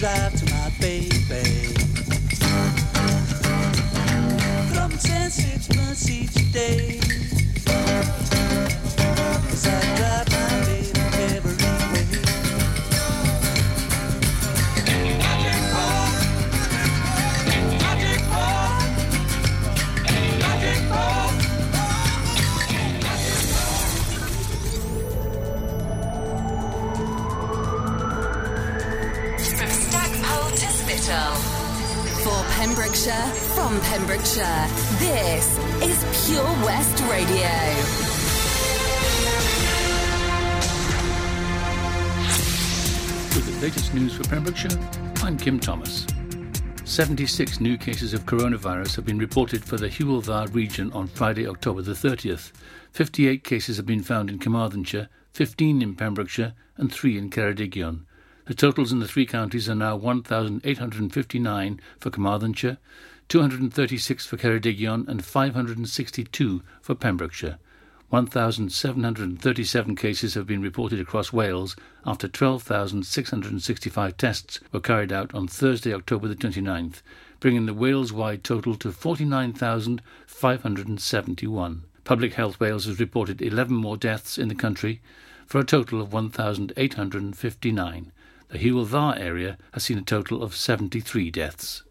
drive to my baby. Kim Thomas. 76 new cases of coronavirus have been reported for the Dda region on Friday, October the 30th. 58 cases have been found in Carmarthenshire, 15 in Pembrokeshire, and 3 in Ceredigion. The totals in the three counties are now 1,859 for Carmarthenshire, 236 for Ceredigion, and 562 for Pembrokeshire. 1,737 cases have been reported across Wales after 12,665 tests were carried out on Thursday, October the 29th, bringing the Wales-wide total to 49,571. Public Health Wales has reported 11 more deaths in the country for a total of 1,859. The Hywel Dda area has seen a total of 73 deaths.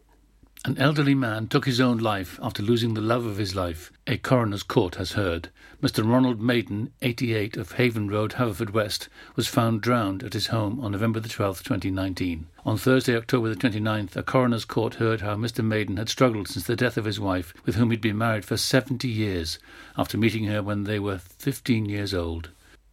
An elderly man took his own life after losing the love of his life, a coroner's court has heard. Mr. Ronald Maiden, 88, of Haven Road, Haverfordwest, was found drowned at his home on November 12, 2019. On Thursday, October the 29th, a coroner's court heard how Mr. Maiden had struggled since the death of his wife, with whom he'd been married for 70 years, after meeting her when they were 15 years old.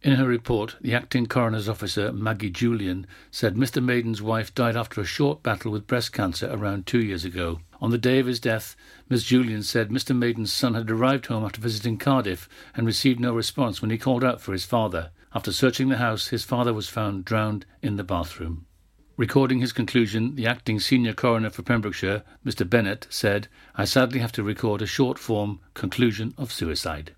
In her report, the acting coroner's officer, Maggie Julian, said Mr. Maiden's wife died after a short battle with breast cancer around two years ago. On the day of his death, Miss Julian said Mr. Maiden's son had arrived home after visiting Cardiff and received no response when he called out for his father. After searching the house, his father was found drowned in the bathroom. Recording his conclusion, the acting senior coroner for Pembrokeshire, Mr. Bennett, said, I sadly have to record a short form conclusion of suicide.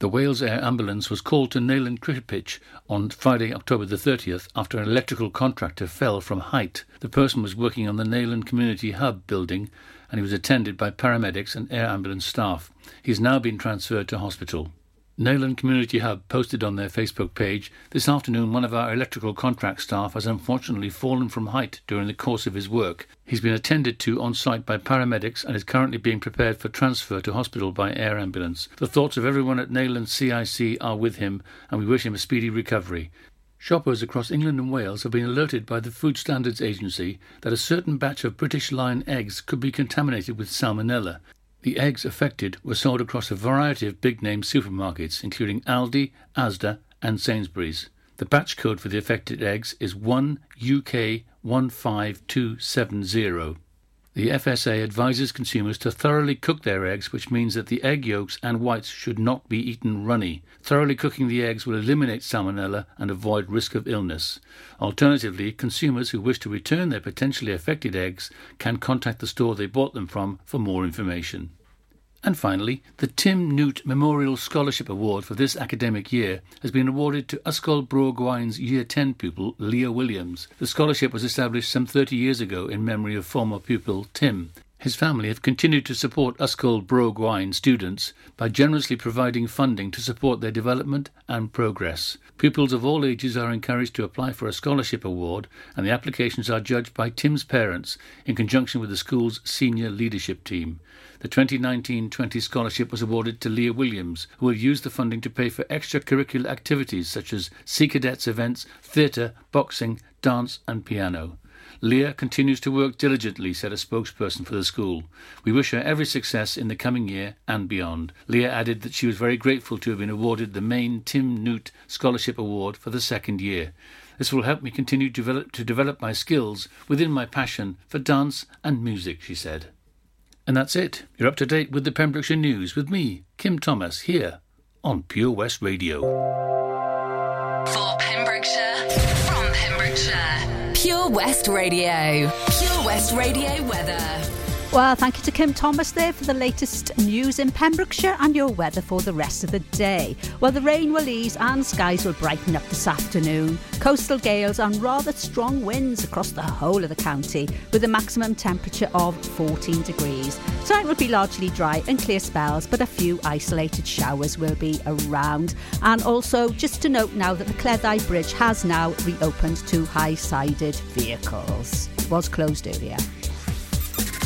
The Wales Air Ambulance was called to Neyland Cricket Pitch on Friday, October the 30th, after an electrical contractor fell from height. The person was working on the Neyland Community Hub building and he was attended by paramedics and air ambulance staff. He has now been transferred to hospital. Neyland Community Hub posted on their Facebook page This afternoon, one of our electrical contract staff has unfortunately fallen from height during the course of his work. He's been attended to on site by paramedics and is currently being prepared for transfer to hospital by air ambulance. The thoughts of everyone at Neyland CIC are with him, and we wish him a speedy recovery. Shoppers across England and Wales have been alerted by the Food Standards Agency that a certain batch of British Lion eggs could be contaminated with salmonella. The eggs affected were sold across a variety of big name supermarkets, including Aldi, Asda, and Sainsbury's. The batch code for the affected eggs is 1 UK 15270. The FSA advises consumers to thoroughly cook their eggs, which means that the egg yolks and whites should not be eaten runny. Thoroughly cooking the eggs will eliminate salmonella and avoid risk of illness. Alternatively, consumers who wish to return their potentially affected eggs can contact the store they bought them from for more information. And finally, the Tim Newt Memorial Scholarship Award for this academic year has been awarded to Ysgol Bro Gwaun's Year 10 pupil Leah Williams. The scholarship was established some 30 years ago in memory of former pupil Tim. His family have continued to support Ysgol Bro Gwaun students by generously providing funding to support their development and progress. Pupils of all ages are encouraged to apply for a scholarship award, and the applications are judged by Tim's parents in conjunction with the school's senior leadership team. The 2019-20 scholarship was awarded to Leah Williams, who will use the funding to pay for extracurricular activities such as Sea Cadets events, theatre, boxing, dance and piano. Leah continues to work diligently, said a spokesperson for the school. We wish her every success in the coming year and beyond. Leah added that she was very grateful to have been awarded the main Tim Newt Scholarship Award for the second year. This will help me continue to develop, to develop my skills within my passion for dance and music, she said. And that's it. You're up to date with the Pembrokeshire News with me, Kim Thomas, here on Pure West Radio. Pure West Radio. Pure West Radio weather. Well, thank you to Kim Thomas there for the latest news in Pembrokeshire and your weather for the rest of the day. Well, the rain will ease and skies will brighten up this afternoon. Coastal gales and rather strong winds across the whole of the county with a maximum temperature of 14 degrees. Tonight will be largely dry and clear spells, but a few isolated showers will be around. And also, just to note now that the Cleddau Bridge has now reopened to high sided vehicles. It was closed earlier.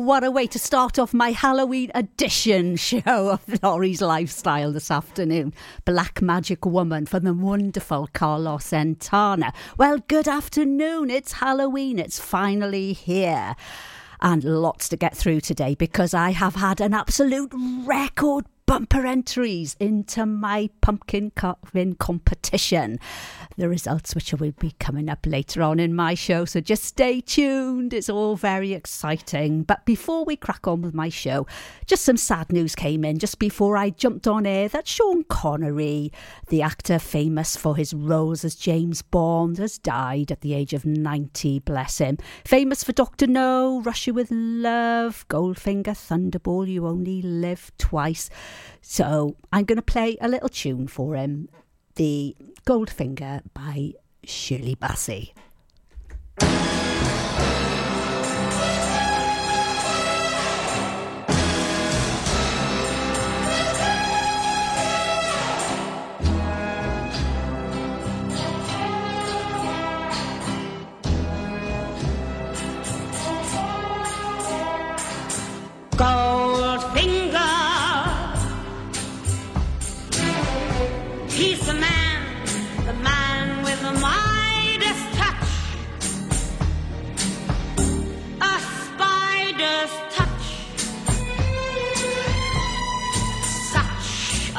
What a way to start off my Halloween edition show of Lawrie's Lifestyle this afternoon. Black Magic Woman for the wonderful Carlos Santana. Well, good afternoon. It's Halloween. It's finally here. And lots to get through today because I have had an absolute record bumper entries into my pumpkin carving competition. The results, which will be coming up later on in my show, so just stay tuned. It's all very exciting. But before we crack on with my show, just some sad news came in just before I jumped on air that Sean Connery, the actor famous for his roles as James Bond, has died at the age of 90, bless him. Famous for Dr. No, Russia with Love, Goldfinger, Thunderball, You Only Live Twice. So I'm going to play a little tune for him The Goldfinger by Shirley Bassey.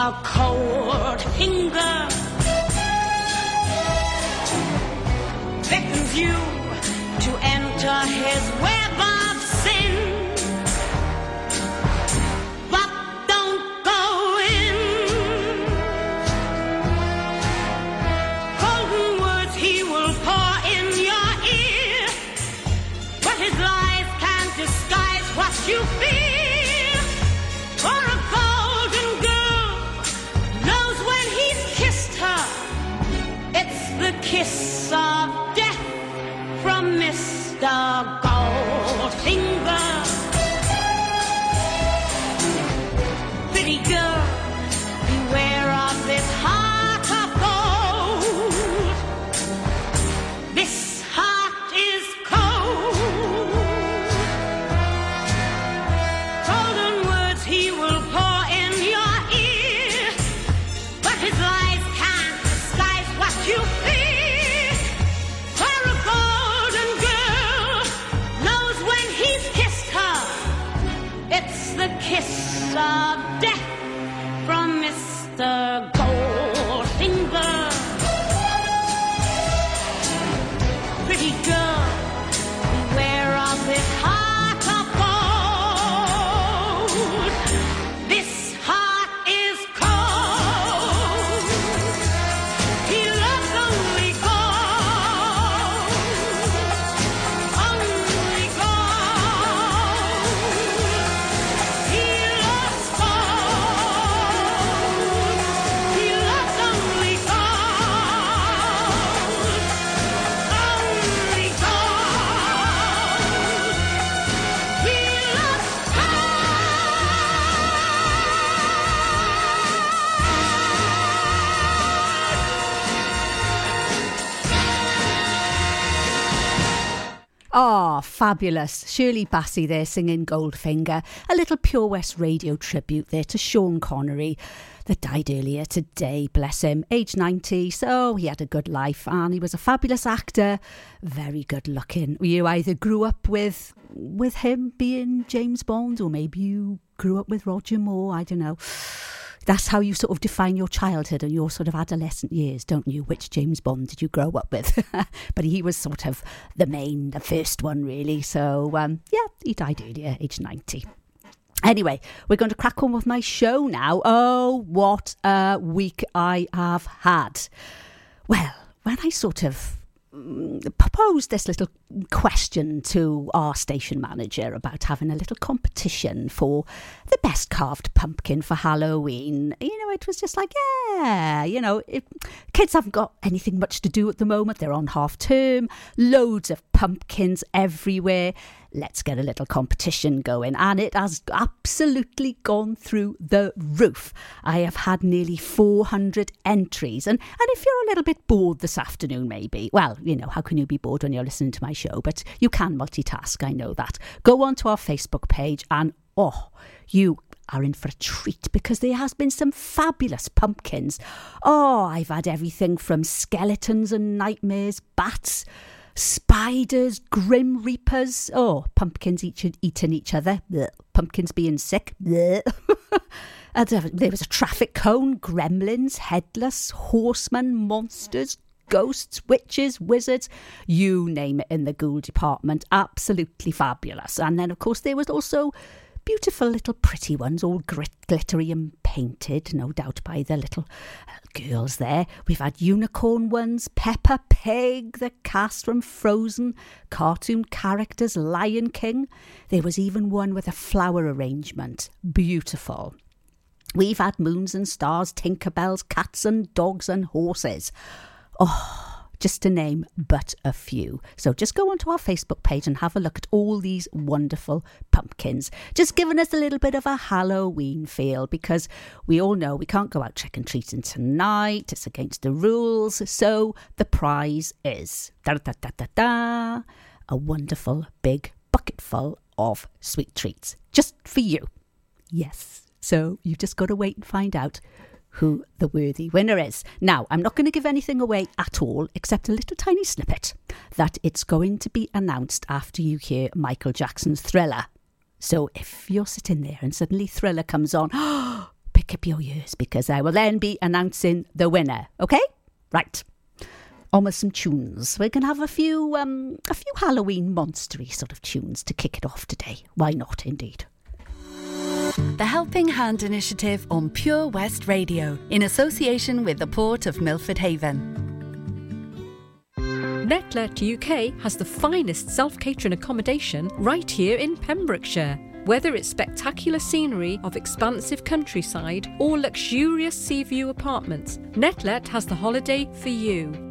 A cold finger. Beckons you to enter his web fabulous. Shirley Bassey there singing Goldfinger. A little Pure West radio tribute there to Sean Connery that died earlier today, bless him. Age 90, so he had a good life and he was a fabulous actor, very good looking. You either grew up with with him being James Bond or maybe you grew up with Roger Moore, I don't know that's how you sort of define your childhood and your sort of adolescent years, don't you? Which James Bond did you grow up with? but he was sort of the main, the first one, really. So, um, yeah, he died earlier, age 90. Anyway, we're going to crack on with my show now. Oh, what a week I have had. Well, when I sort of Mm, proposed this little question to our station manager about having a little competition for the best carved pumpkin for Halloween. You know, it was just like, yeah, you know, kids haven't got anything much to do at the moment. They're on half term, loads of pumpkins everywhere. Let's get a little competition going. And it has absolutely gone through the roof. I have had nearly 400 entries. And, and if you're a little bit bored this afternoon, maybe, well, you know, how can you be bored when you're listening to my show? But you can multitask, I know that. Go on to our Facebook page and, oh, you are in for a treat because there has been some fabulous pumpkins. Oh, I've had everything from skeletons and nightmares, bats, spiders, grim reapers. Oh, pumpkins each eating each other. Blech. Pumpkins being sick. There there was a traffic cone, gremlins, headless, horsemen, monsters, ghosts, witches, wizards, you name it in the ghoul department. Absolutely fabulous. And then, of course, there was also beautiful little pretty ones, all grit, glittery and painted, no doubt by the little uh, girls there. We've had unicorn ones, Peppa Pig, the cast from Frozen, cartoon characters, Lion King. There was even one with a flower arrangement. Beautiful. We've had moons and stars, Tinkerbells, cats and dogs and horses. Oh, just to name but a few. So just go onto our Facebook page and have a look at all these wonderful pumpkins. Just giving us a little bit of a Halloween feel because we all know we can't go out trick and treating tonight. It's against the rules. So the prize is da da da da da a wonderful big bucketful of sweet treats just for you. Yes. So you've just got to wait and find out who the worthy winner is. Now, I'm not going to give anything away at all, except a little tiny snippet that it's going to be announced after you hear Michael Jackson's thriller. So if you're sitting there and suddenly thriller comes on, pick up your ears because I will then be announcing the winner. Okay? Right. On with some tunes. We can have a few um a few Halloween monstery sort of tunes to kick it off today. Why not indeed? The Helping Hand Initiative on Pure West Radio in association with the Port of Milford Haven. Netlet UK has the finest self catering accommodation right here in Pembrokeshire. Whether it's spectacular scenery of expansive countryside or luxurious sea view apartments, Netlet has the holiday for you.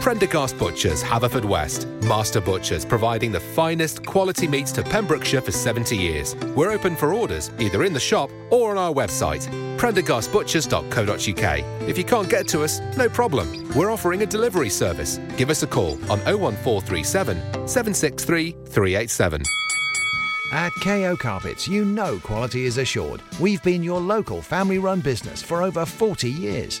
Prendergast Butchers, Haverfordwest. Master Butchers, providing the finest quality meats to Pembrokeshire for 70 years. We're open for orders, either in the shop or on our website, prendergastbutchers.co.uk. If you can't get to us, no problem. We're offering a delivery service. Give us a call on 01437 763 387. At KO Carpets, you know quality is assured. We've been your local family run business for over 40 years.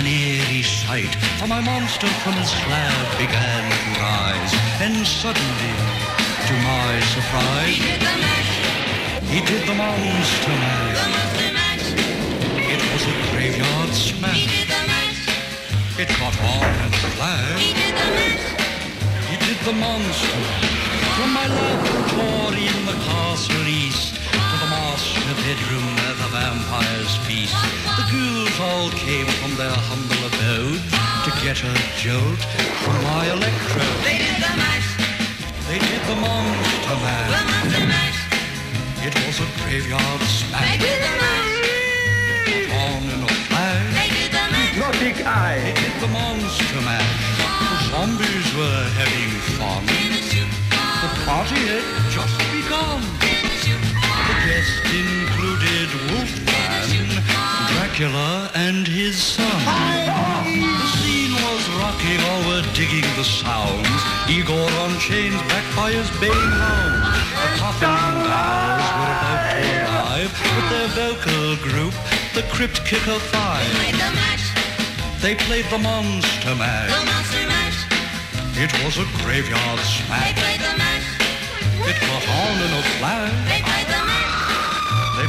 An eerie sight, for my monster from his slab began to rise. And suddenly, to my surprise, he did the mash. He did the monster mash. It was a graveyard smash. He did the mash. It caught on and flash. He did the mash. He did the monster from my laboratory in the castle vampires feast. The ghouls all came from their humble abode to get a jolt from my electrode. They did the mash. They did the monster mash. The monster mash. It was a graveyard smash. They did the mash. It caught on in a flash. They did the mash. Hypnotic eye. They did the monster mash. The zombies were having fun. The party had just begun. Dracula, and his son. The scene was rocking, all were digging the sounds. Igor on chains, backed by his baying hounds. The coffin gals were about to arrive with their vocal group, the Crypt Kicker Five. They played the Monster Mash. It was a graveyard smash. It caught on in a flash. They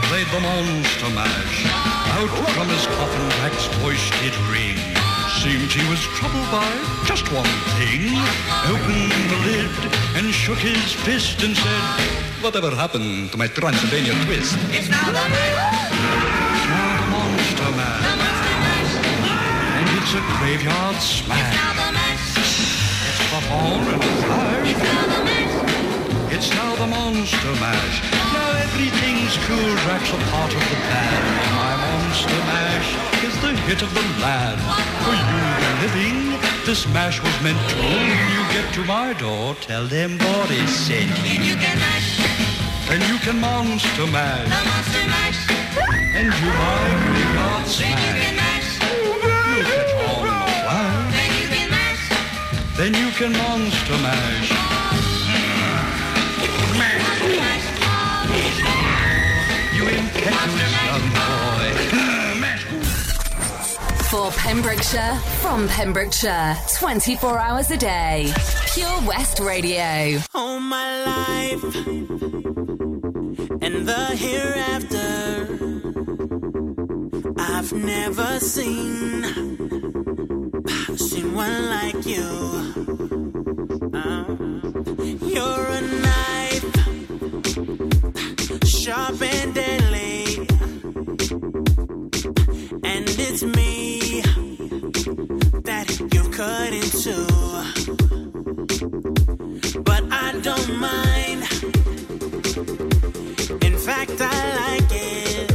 played the Monster Mash. Out from his coffin, Jack's voice did ring. Seemed he was troubled by just one thing. Opened the lid and shook his fist and said, Whatever happened to my Transylvania twist? It's now the It's now the Monster Mash. And it's a graveyard smash. It's caught on in a flash. It's now the mash. It's now the Monster Mash. Now everything's cool. Drac's a part of the plan. Monster Mash is the hit of the land. For you, the living, this mash was meant to. When you get to my door, tell them Boris sent you. You can mash. Then you can Monster Mash. The Monster Mash. And you buy graveyard smash. Then you can mash. You'll catch on in a. Then you can mash. Then you can Monster Mash. Young boy. For Pembrokeshire, from Pembrokeshire, 24 hours a day. Pure West Radio. all my life and the hereafter. I've never seen seen one like you. Uh, you're a knife, sharp and deadly, it's me that you've cut into but I don't mind. In fact, I like it.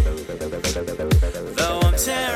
Though I'm terrified,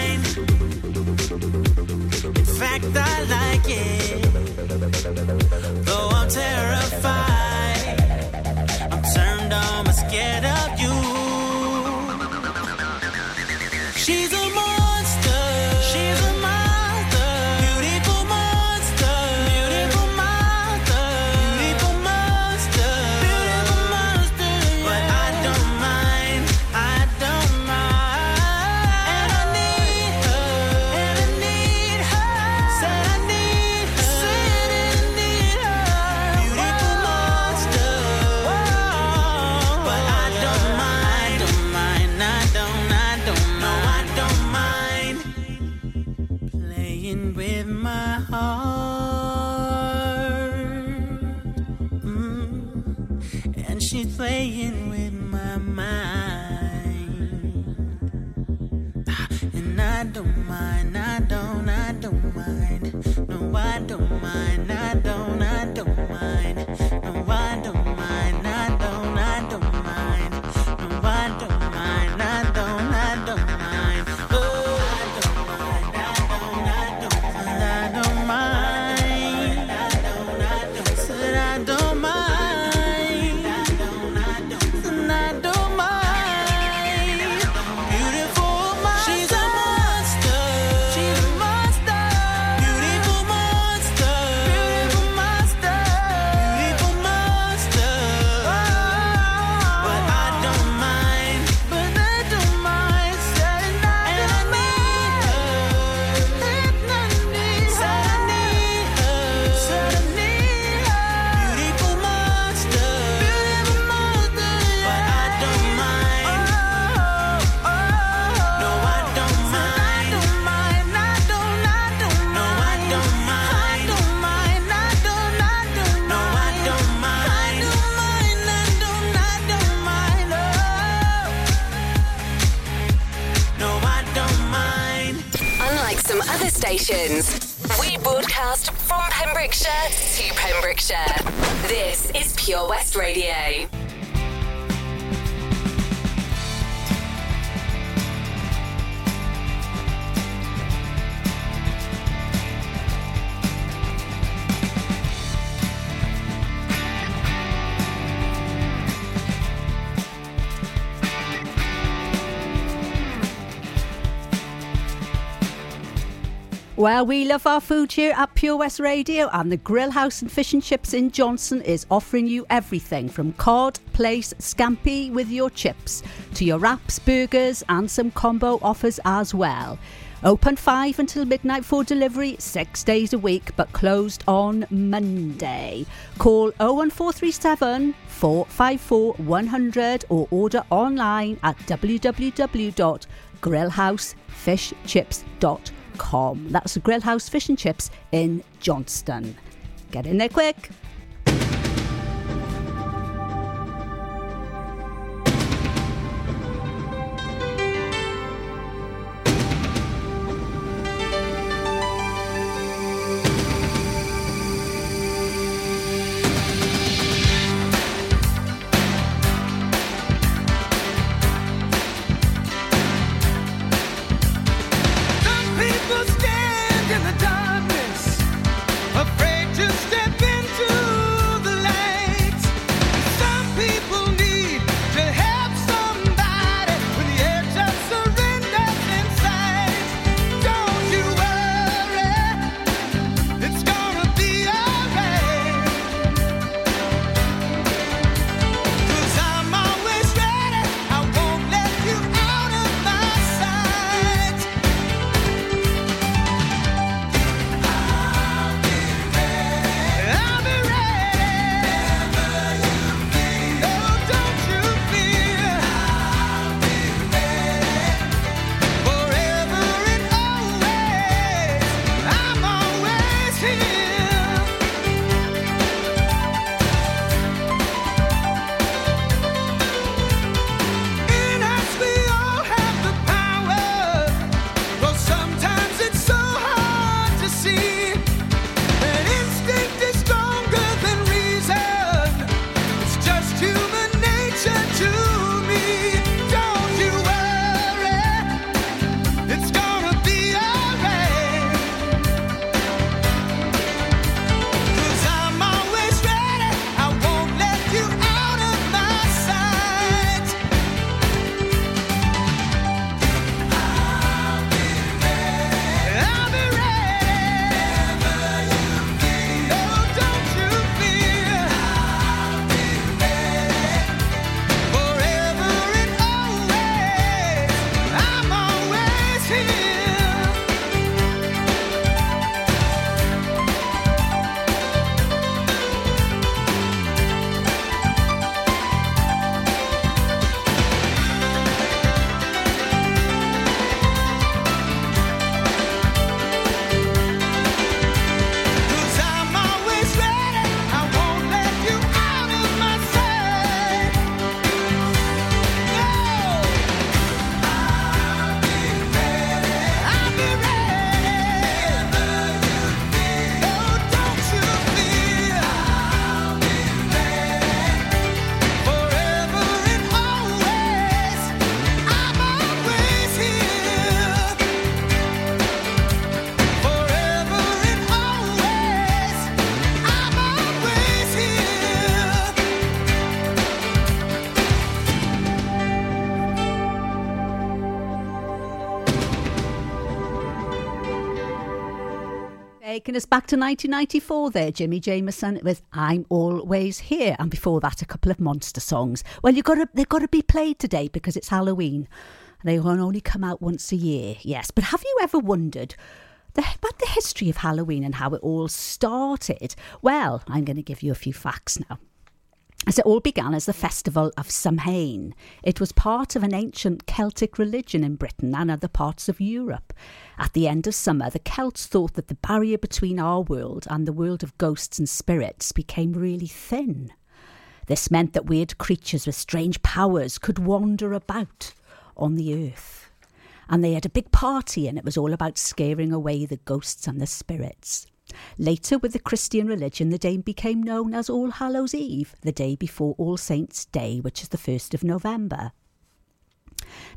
Well, we love our food here at Pure West Radio, and the Grill House and Fish and Chips in Johnston is offering you everything from cod, plaice, scampi with your chips to your wraps, burgers, and some combo offers as well. Open 5 until midnight for delivery, six days a week, but closed on Monday. Call 01437 454 100 or order online at www.grillhousefishchips.com that's the Grillhouse Fish and Chips in Johnston. Get in there quick. Taking us back to 1994 there, Jimi Jamison with I'm Always Here. And before that, a couple of monster songs. Well, you got to, they've got to be played today because it's Halloween. And they only come out once a year, yes. But have you ever wondered the, about the history of Halloween and how it all started? Well, I'm going to give you a few facts now. As it all began as the festival of Samhain. It was part of an ancient Celtic religion in Britain and other parts of Europe. At the end of summer, the Celts thought that the barrier between our world and the world of ghosts and spirits became really thin. This meant that weird creatures with strange powers could wander about on the earth. And they had a big party, and it was all about scaring away the ghosts and the spirits. Later, with the Christian religion, the day became known as All Hallows Eve, the day before All Saints' Day, which is the 1st of November.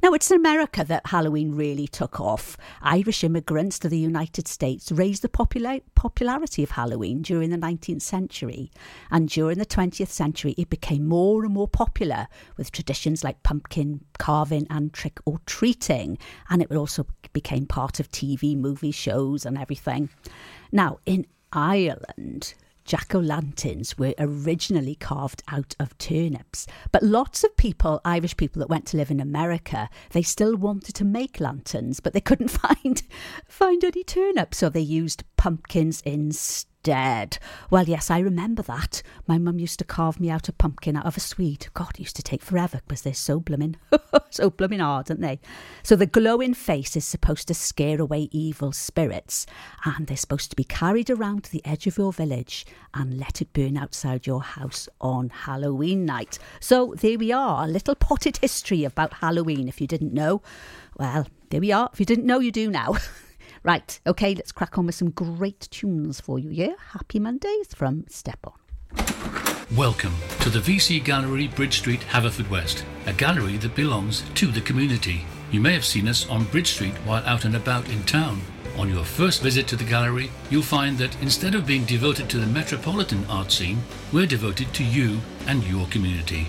Now, it's in America that Halloween really took off. Irish immigrants to the United States raised the popula- popularity of Halloween during the 19th century. And during the 20th century, it became more and more popular with traditions like pumpkin carving and trick or treating. And it also became part of TV, movie shows, and everything. Now, in Ireland, jack o' lanterns were originally carved out of turnips. But lots of people, Irish people that went to live in America, they still wanted to make lanterns, but they couldn't find find any turnips, so they used pumpkins instead. Well, yes, I remember that. My mum used to carve me out a pumpkin out of a Swede. God, used to take forever because they're so blooming, so blooming hard, aren't they? So the glowing face is supposed to scare away evil spirits, and they're supposed to be carried around to the edge of your village and let it burn outside your house on Halloween night. So there we are, a little potted history about Halloween. If you didn't know, well, there we are. If you didn't know, you do now. Right, okay, let's crack on with some great tunes for you, yeah? Happy Mondays from Step On. Welcome to the VC Gallery, Bridge Street, Haverfordwest, a gallery that belongs to the community. You may have seen us on Bridge Street while out and about in town. On your first visit to the gallery, you'll find that instead of being devoted to the metropolitan art scene, we're devoted to you and your community.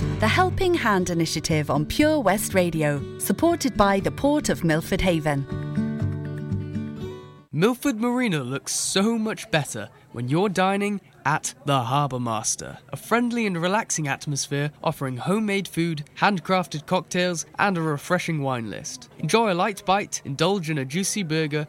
The Helping Hand Initiative on Pure West Radio, supported by the Port of Milford Haven. Milford Marina looks so much better when you're dining at the Harbour Master, a friendly and relaxing atmosphere offering homemade food, handcrafted cocktails, and a refreshing wine list. Enjoy a light bite, indulge in a juicy burger,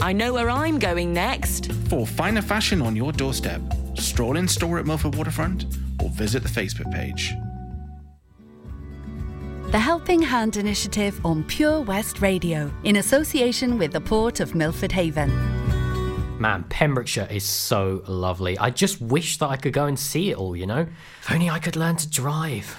I know where I'm going next. For finer fashion on your doorstep, stroll in store at Milford Waterfront or visit the Facebook page. The Helping Hand Initiative on Pure West Radio, in association with the Port of Milford Haven. Man, Pembrokeshire is so lovely. I just wish that I could go and see it all, you know? If only I could learn to drive.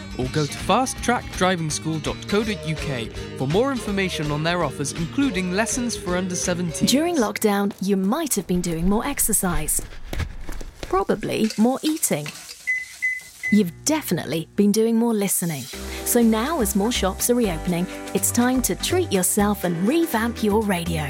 or go to fasttrackdrivingschool.co.uk for more information on their offers, including lessons for under 17. During lockdown, you might have been doing more exercise, probably more eating. You've definitely been doing more listening. So now, as more shops are reopening, it's time to treat yourself and revamp your radio.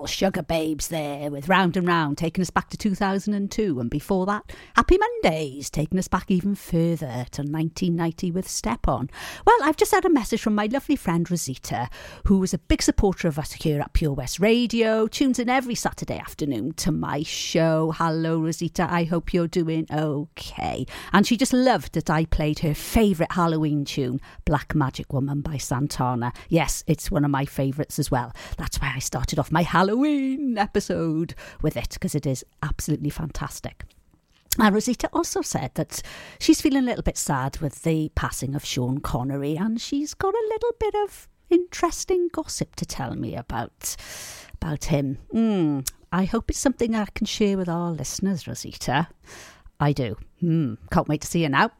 Beautiful Sugababes there with Round and Round taking us back to 2002. And before that, Happy Mondays taking us back even further to 1990 with Step On. Well, I've just had a message from my lovely friend Rosita, who was a big supporter of us here at Pure West Radio, tunes in every Saturday afternoon to my show. Hello, Rosita. I hope you're doing okay. And she just loved that I played her favourite Halloween tune, Black Magic Woman by Santana. Yes, it's one of my favourites as well. That's why I started off my Halloween episode with it, because it is absolutely fantastic. And Rosita also said that she's feeling a little bit sad with the passing of Sean Connery, and she's got a little bit of interesting gossip to tell me about about him. Mm, I hope it's something I can share with our listeners, Rosita. I do. Hmm, can't wait to see you now.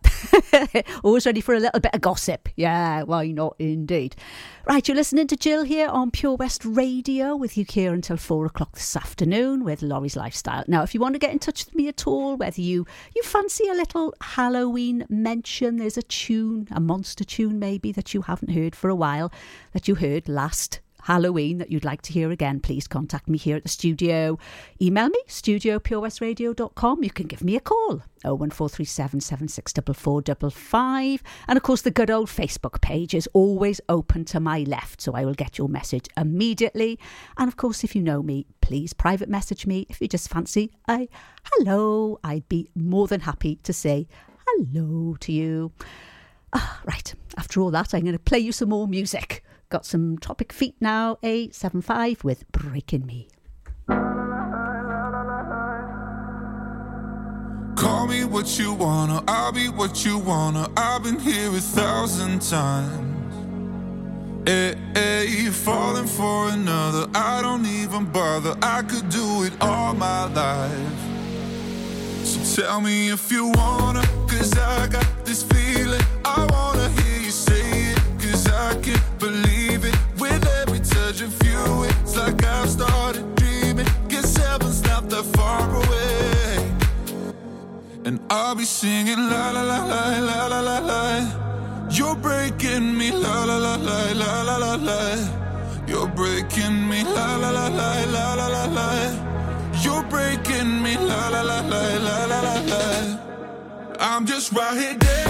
Always ready for a little bit of gossip. Yeah, why not indeed. Right, you're listening to Jill here on Pure West Radio with you here until four o'clock this afternoon with Lawrie's Lifestyle. Now, if you want to get in touch with me at all, whether you, you fancy a little Halloween mention, there's a tune, a monster tune maybe that you haven't heard for a while, that you heard last Halloween that you'd like to hear again, please contact me here at the studio. Email me, studiopurewestradio.com. You can give me a call, 01437 764455. And of course, the good old Facebook page is always open to my left, so I will get your message immediately. And of course, if you know me, please private message me if you just fancy a hello. I'd be more than happy to say hello to you. Ah, right, after all that, I'm going to play you some more music. Got some Topic Feet now, A7S with Breaking Me. Call me what you wanna, I'll be what you wanna. I've been here a thousand times. Eh, eh, hey, hey, falling for another, I don't even bother. I could do it all my life. So tell me if you wanna, cause I got this feeling. I wanna I've started dreaming. Guess heaven's not that far away. And I'll be singing la la la la la la la la. You're breaking me la la la la la la la la. You're breaking me la la la la la la la la. You're breaking me la la la la la la la la. I'm just right here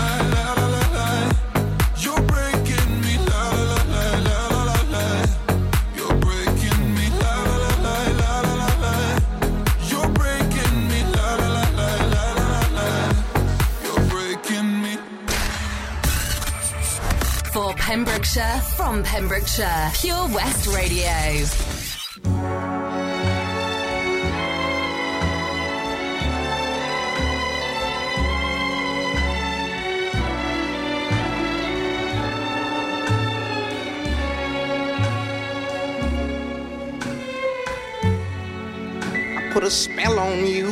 For Pembrokeshire, from Pembrokeshire, Pure West Radio. I put a spell on you.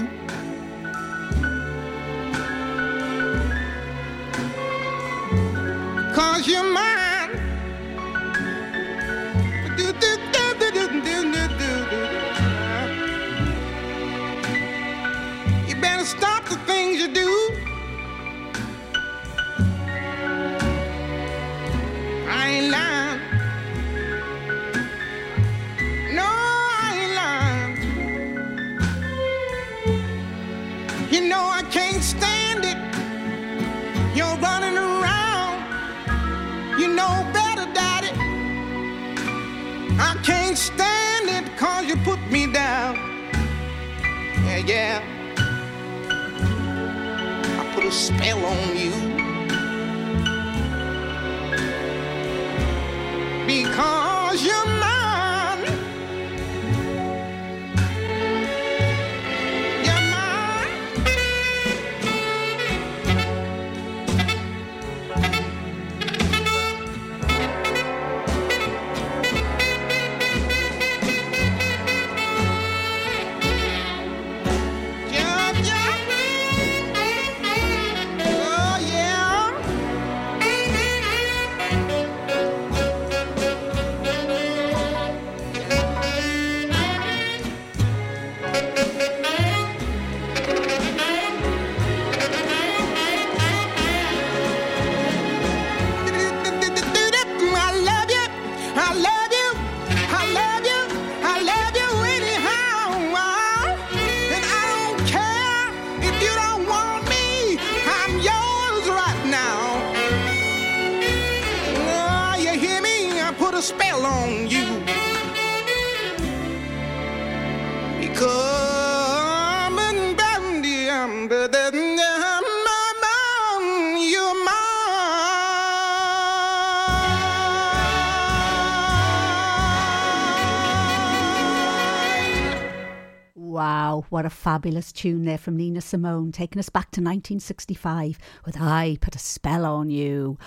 What a fabulous tune there from Nina Simone, taking us back to 1965 with I Put a Spell on You.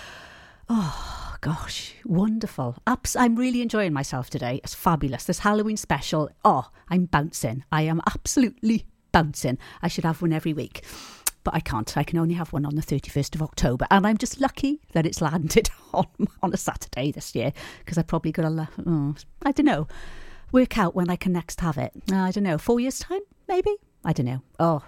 Oh, gosh, wonderful. Abs- I'm really enjoying myself today. It's fabulous. This Halloween special, oh, I'm bouncing. I am absolutely bouncing. I should have one every week. But I can't. I can only have one on the 31st of October. And I'm just lucky that it's landed on, on a Saturday this year because I probably got to, oh, I don't know, work out when I can next have it. I don't know, four years' time, maybe? I don't know. Oh,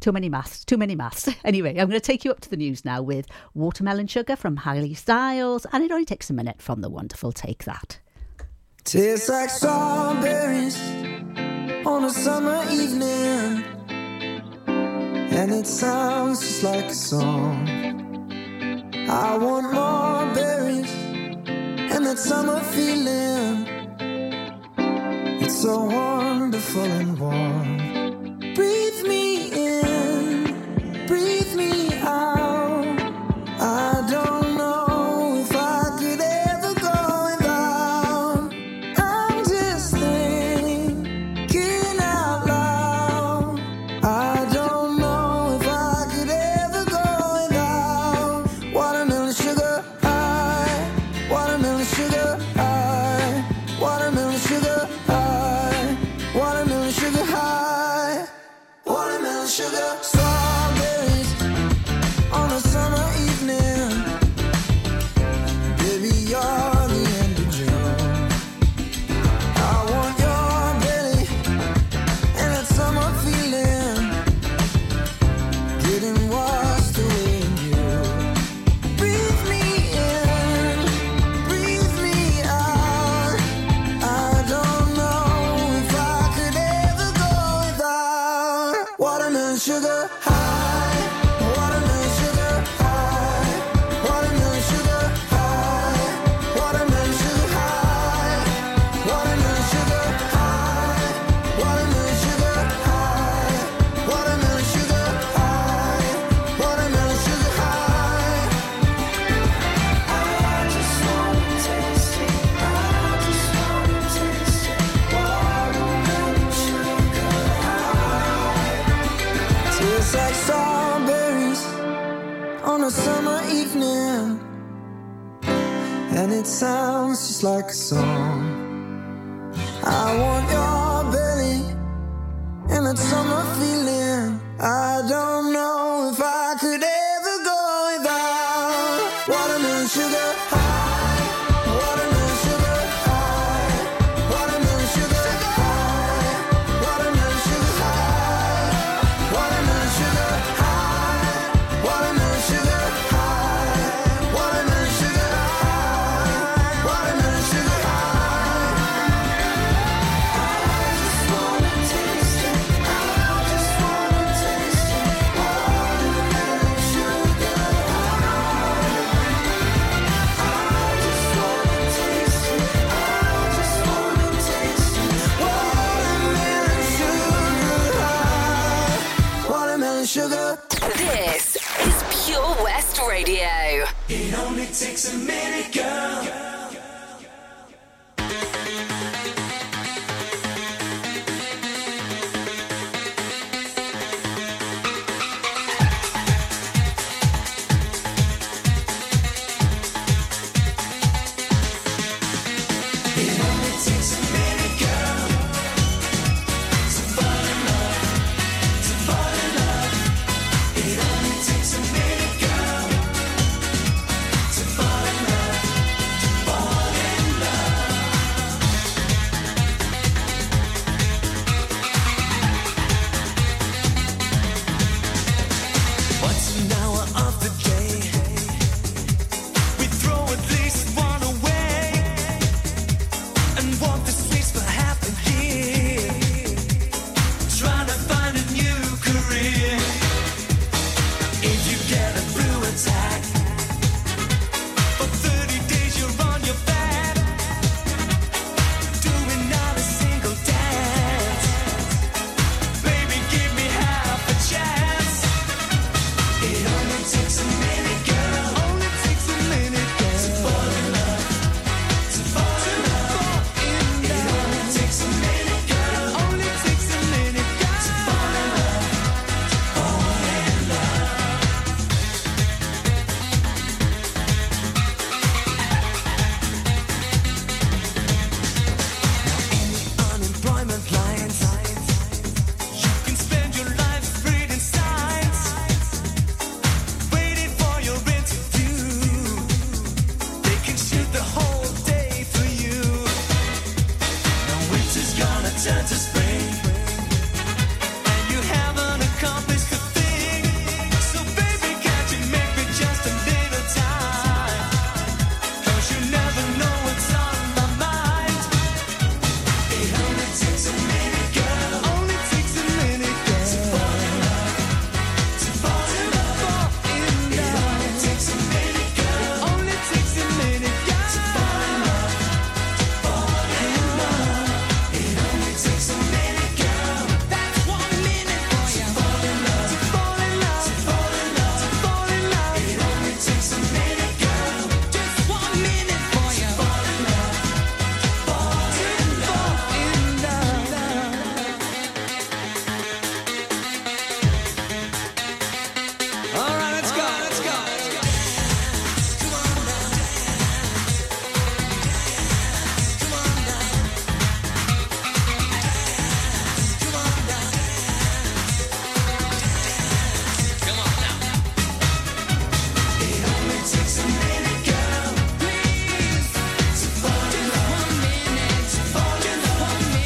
too many maths, too many maths. Anyway, I'm going to take you up to the news now with Watermelon Sugar from Harry Styles, and it only takes a minute from the wonderful Take That. Tastes like strawberries on a summer evening, and it sounds just like a song. I want more berries and that summer feeling. It's so wonderful and warm. Breathe me in, breathe